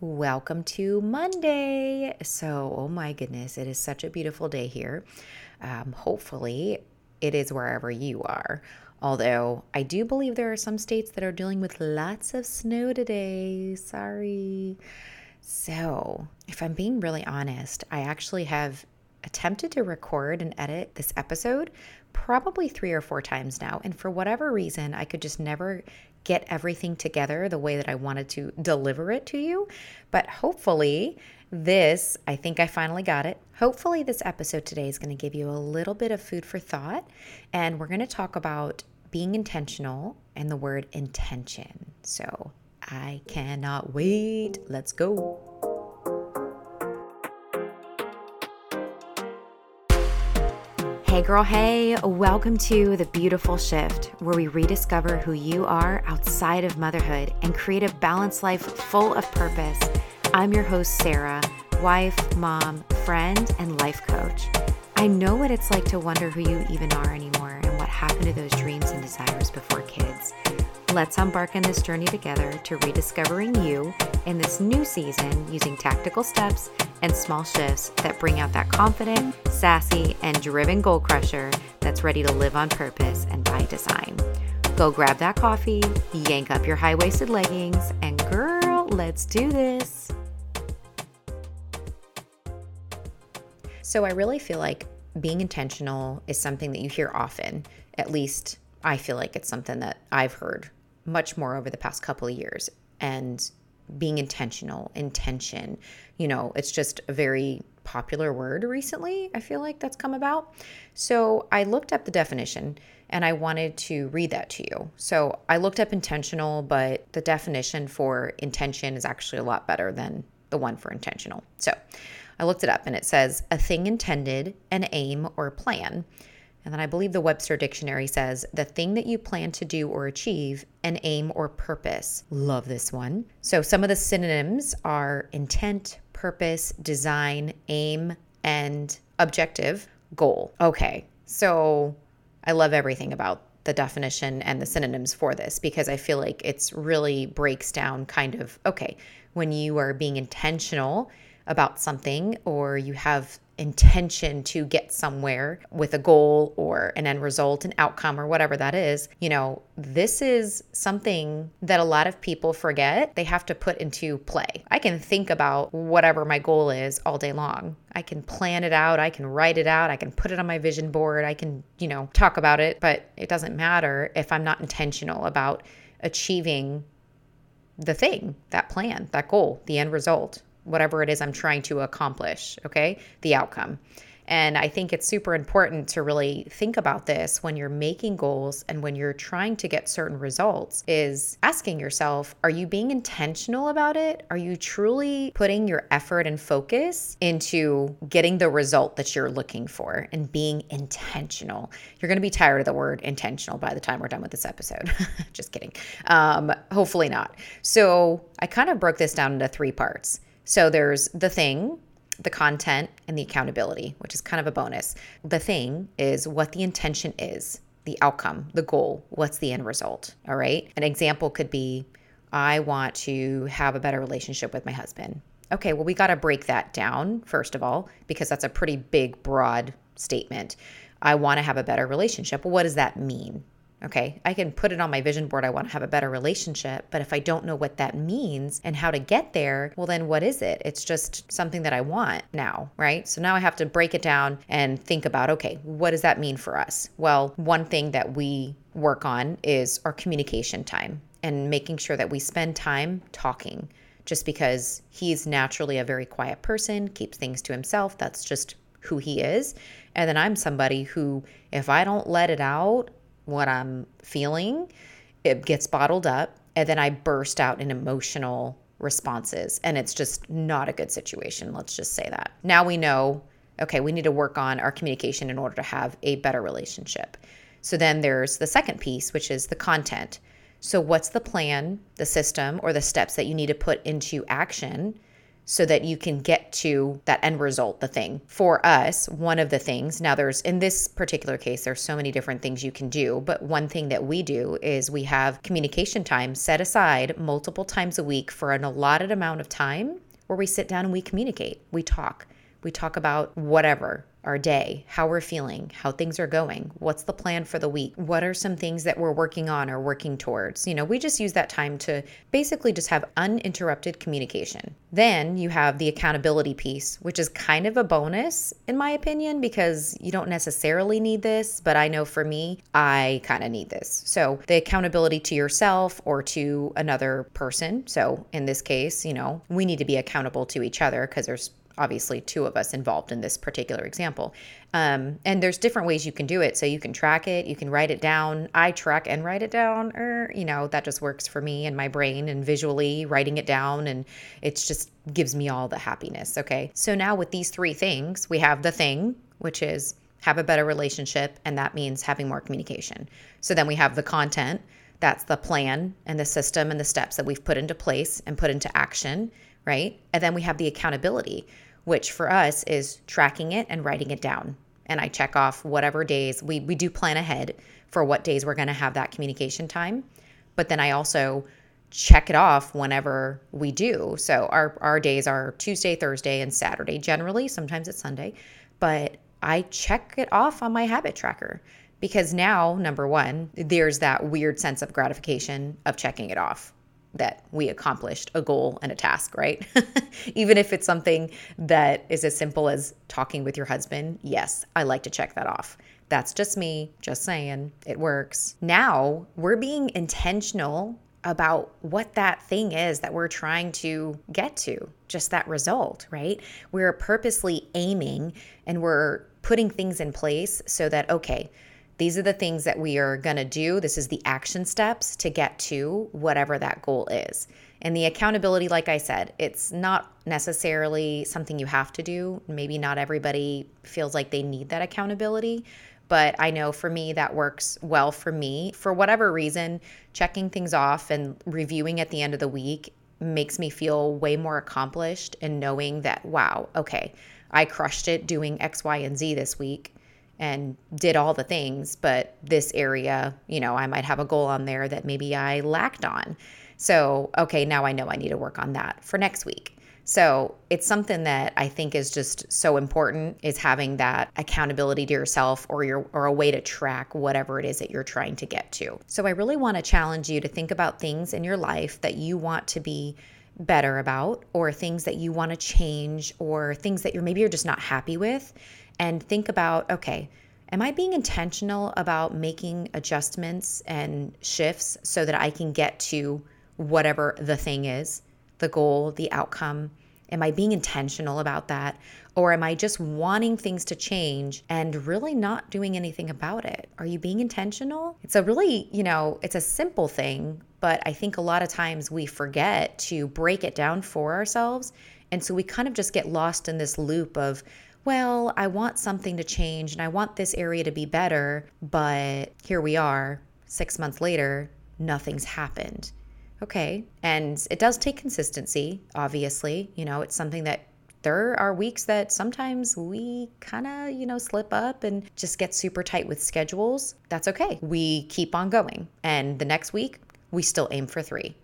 Welcome to Monday. So, oh my goodness, it is such a beautiful day here. Um, hopefully, it is wherever you are. Although I do believe there are some states that are dealing with lots of snow today. Sorry. So, if I'm being really honest, I actually have attempted to record and edit this episode probably three or four times now. And for whatever reason, I could just never get everything together the way that I wanted to deliver it to you. But hopefully, this, I think I finally got it. Hopefully, this episode today is going to give you a little bit of food for thought. And we're going to talk about being intentional and the word intention. So I cannot wait. Let's go. Hey, girl, hey, welcome to The Beautiful Shift, where we rediscover who you are outside of motherhood and create a balanced life full of purpose. I'm your host, Sarah, wife, mom, friend, and life coach. I know what it's like to wonder who you even are anymore what happened to those dreams and desires before kids. Let's embark on this journey together to rediscovering you in this new season using tactical steps and small shifts that bring out that confident, sassy, and driven goal crusher that's ready to live on purpose and by design. Go grab that coffee, yank up your high waisted leggings, and girl, let's do this. So, I really feel like being intentional is something that you hear often. At least I feel like it's something that I've heard much more over the past couple of years and being intentional, intention. You know, it's just a very popular word recently. I feel like that's come about. So I looked up the definition and I wanted to read that to you. So I looked up intentional, but the definition for intention is actually a lot better than the one for intentional. So I looked it up and it says a thing intended, an aim, or plan and then I believe the Webster Dictionary says the thing that you plan to do or achieve, an aim or purpose. Love this one. So some of the synonyms are intent, purpose, design, aim, and objective, goal. Okay, so I love everything about the definition and the synonyms for this because I feel like it's really breaks down kind of okay, when you are being intentional about something or you have intention to get somewhere with a goal or an end result, an outcome, or whatever that is, you know, this is something that a lot of people forget they have to put into play. I can think about whatever my goal is all day long. I can plan it out, I can write it out, I can put it on my vision board, I can, you know, talk about it, but it doesn't matter if I'm not intentional about achieving the thing, that plan, that goal, the end result whatever it is I'm trying to accomplish, okay? The outcome. And I think it's super important to really think about this when you're making goals and when you're trying to get certain results is asking yourself, are you being intentional about it? Are you truly putting your effort and focus into getting the result that you're looking for and being intentional? You're going to be tired of the word intentional by the time we're done with this episode. Just kidding. Um, hopefully not. So I kind of broke this down into three parts. So there's the thing, the content, and the accountability, which is kind of a bonus. The thing is what the intention is, the outcome, the goal, what's the end result. All right. An example could be I want to have a better relationship with my husband. Okay, well, we got to break that down, first of all, because that's a pretty big, broad statement. I want to have a better relationship. Well, what does that mean? Okay, I can put it on my vision board. I want to have a better relationship. But if I don't know what that means and how to get there, well, then what is it? It's just something that I want now, right? So now I have to break it down and think about okay, what does that mean for us? Well, one thing that we work on is our communication time and making sure that we spend time talking just because he's naturally a very quiet person, keeps things to himself. That's just who he is. And then I'm somebody who, if I don't let it out, what I'm feeling, it gets bottled up, and then I burst out in emotional responses. And it's just not a good situation. Let's just say that. Now we know, okay, we need to work on our communication in order to have a better relationship. So then there's the second piece, which is the content. So, what's the plan, the system, or the steps that you need to put into action so that you can get to that end result, the thing. For us, one of the things, now there's in this particular case, there's so many different things you can do, but one thing that we do is we have communication time set aside multiple times a week for an allotted amount of time where we sit down and we communicate, we talk. We talk about whatever our day, how we're feeling, how things are going, what's the plan for the week, what are some things that we're working on or working towards. You know, we just use that time to basically just have uninterrupted communication. Then you have the accountability piece, which is kind of a bonus, in my opinion, because you don't necessarily need this, but I know for me, I kind of need this. So the accountability to yourself or to another person. So in this case, you know, we need to be accountable to each other because there's obviously two of us involved in this particular example. Um, and there's different ways you can do it. So you can track it, you can write it down. I track and write it down, or, you know, that just works for me and my brain and visually writing it down. And it just gives me all the happiness. Okay. So now with these three things, we have the thing, which is have a better relationship. And that means having more communication. So then we have the content. That's the plan and the system and the steps that we've put into place and put into action, right? And then we have the accountability, which for us is tracking it and writing it down. And I check off whatever days we, we do plan ahead for what days we're going to have that communication time. But then I also check it off whenever we do. So our, our days are Tuesday, Thursday, and Saturday generally. Sometimes it's Sunday. But I check it off on my habit tracker because now, number one, there's that weird sense of gratification of checking it off that we accomplished a goal and a task, right? Even if it's something that is as simple as talking with your husband, yes, I like to check that off. That's just me, just saying, it works. Now we're being intentional about what that thing is that we're trying to get to, just that result, right? We're purposely aiming and we're putting things in place so that, okay, these are the things that we are going to do. This is the action steps to get to whatever that goal is. And the accountability, like I said, it's not necessarily something you have to do. Maybe not everybody feels like they need that accountability, but I know for me that works well for me. For whatever reason, checking things off and reviewing at the end of the week makes me feel way more accomplished and knowing that, wow, okay, I crushed it doing X, Y, and Z this week and did all the things, but this area, you know, I might have a goal on there that maybe I lacked on. So, okay, now I know I need to work on that for next week. So, it's something that I think is just so important is having that accountability to yourself or your or a way to track whatever it is that you're trying to get to. So, I really want to challenge you to think about things in your life that you want to be better about or things that you want to change or things that you're maybe you're just not happy with and think about okay, am I being intentional about making adjustments and shifts so that I can get to whatever the thing is, the goal, the outcome? Am I being intentional about that? Or am I just wanting things to change and really not doing anything about it? Are you being intentional? It's a really, you know, it's a simple thing, but I think a lot of times we forget to break it down for ourselves. And so we kind of just get lost in this loop of, well, I want something to change and I want this area to be better, but here we are, six months later, nothing's happened. Okay. And it does take consistency, obviously. You know, it's something that there are weeks that sometimes we kind of, you know, slip up and just get super tight with schedules. That's okay. We keep on going. And the next week, we still aim for three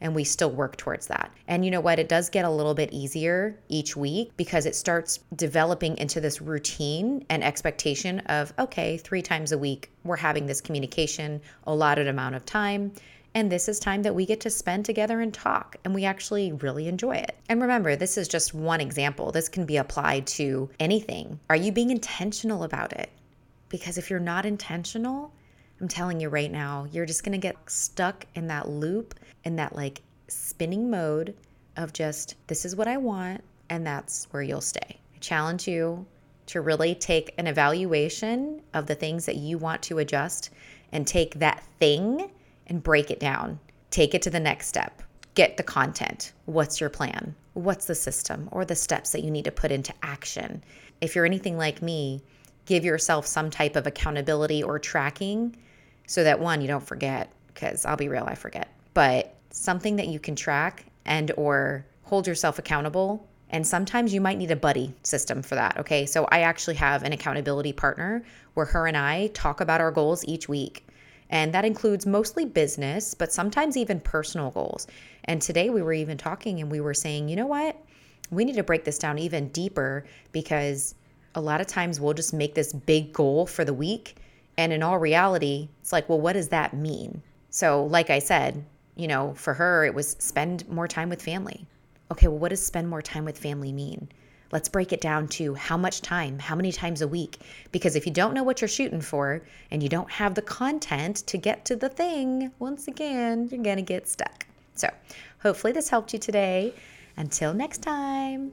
and we still work towards that. And you know what? It does get a little bit easier each week because it starts developing into this routine and expectation of, okay, three times a week, we're having this communication, allotted amount of time. And this is time that we get to spend together and talk, and we actually really enjoy it. And remember, this is just one example. This can be applied to anything. Are you being intentional about it? Because if you're not intentional, I'm telling you right now, you're just going to get stuck in that loop, in that like spinning mode of just, this is what I want, and that's where you'll stay. I challenge you to really take an evaluation of the things that you want to adjust and take that thing and break it down. Take it to the next step. Get the content. What's your plan? What's the system or the steps that you need to put into action? If you're anything like me, give yourself some type of accountability or tracking so that one you don't forget because I'll be real I forget but something that you can track and or hold yourself accountable. And sometimes you might need a buddy system for that. Okay. So I actually have an accountability partner where her and I talk about our goals each week. And that includes mostly business, but sometimes even personal goals. And today we were even talking and we were saying, you know what? We need to break this down even deeper because a lot of times we'll just make this big goal for the week. And in all reality, it's like, well, what does that mean? So, like I said, you know, for her, it was spend more time with family. Okay, well, what does spend more time with family mean? Let's break it down to how much time, how many times a week. Because if you don't know what you're shooting for and you don't have the content to get to the thing, once again, you're going to get stuck. So, hopefully, this helped you today. Until next time.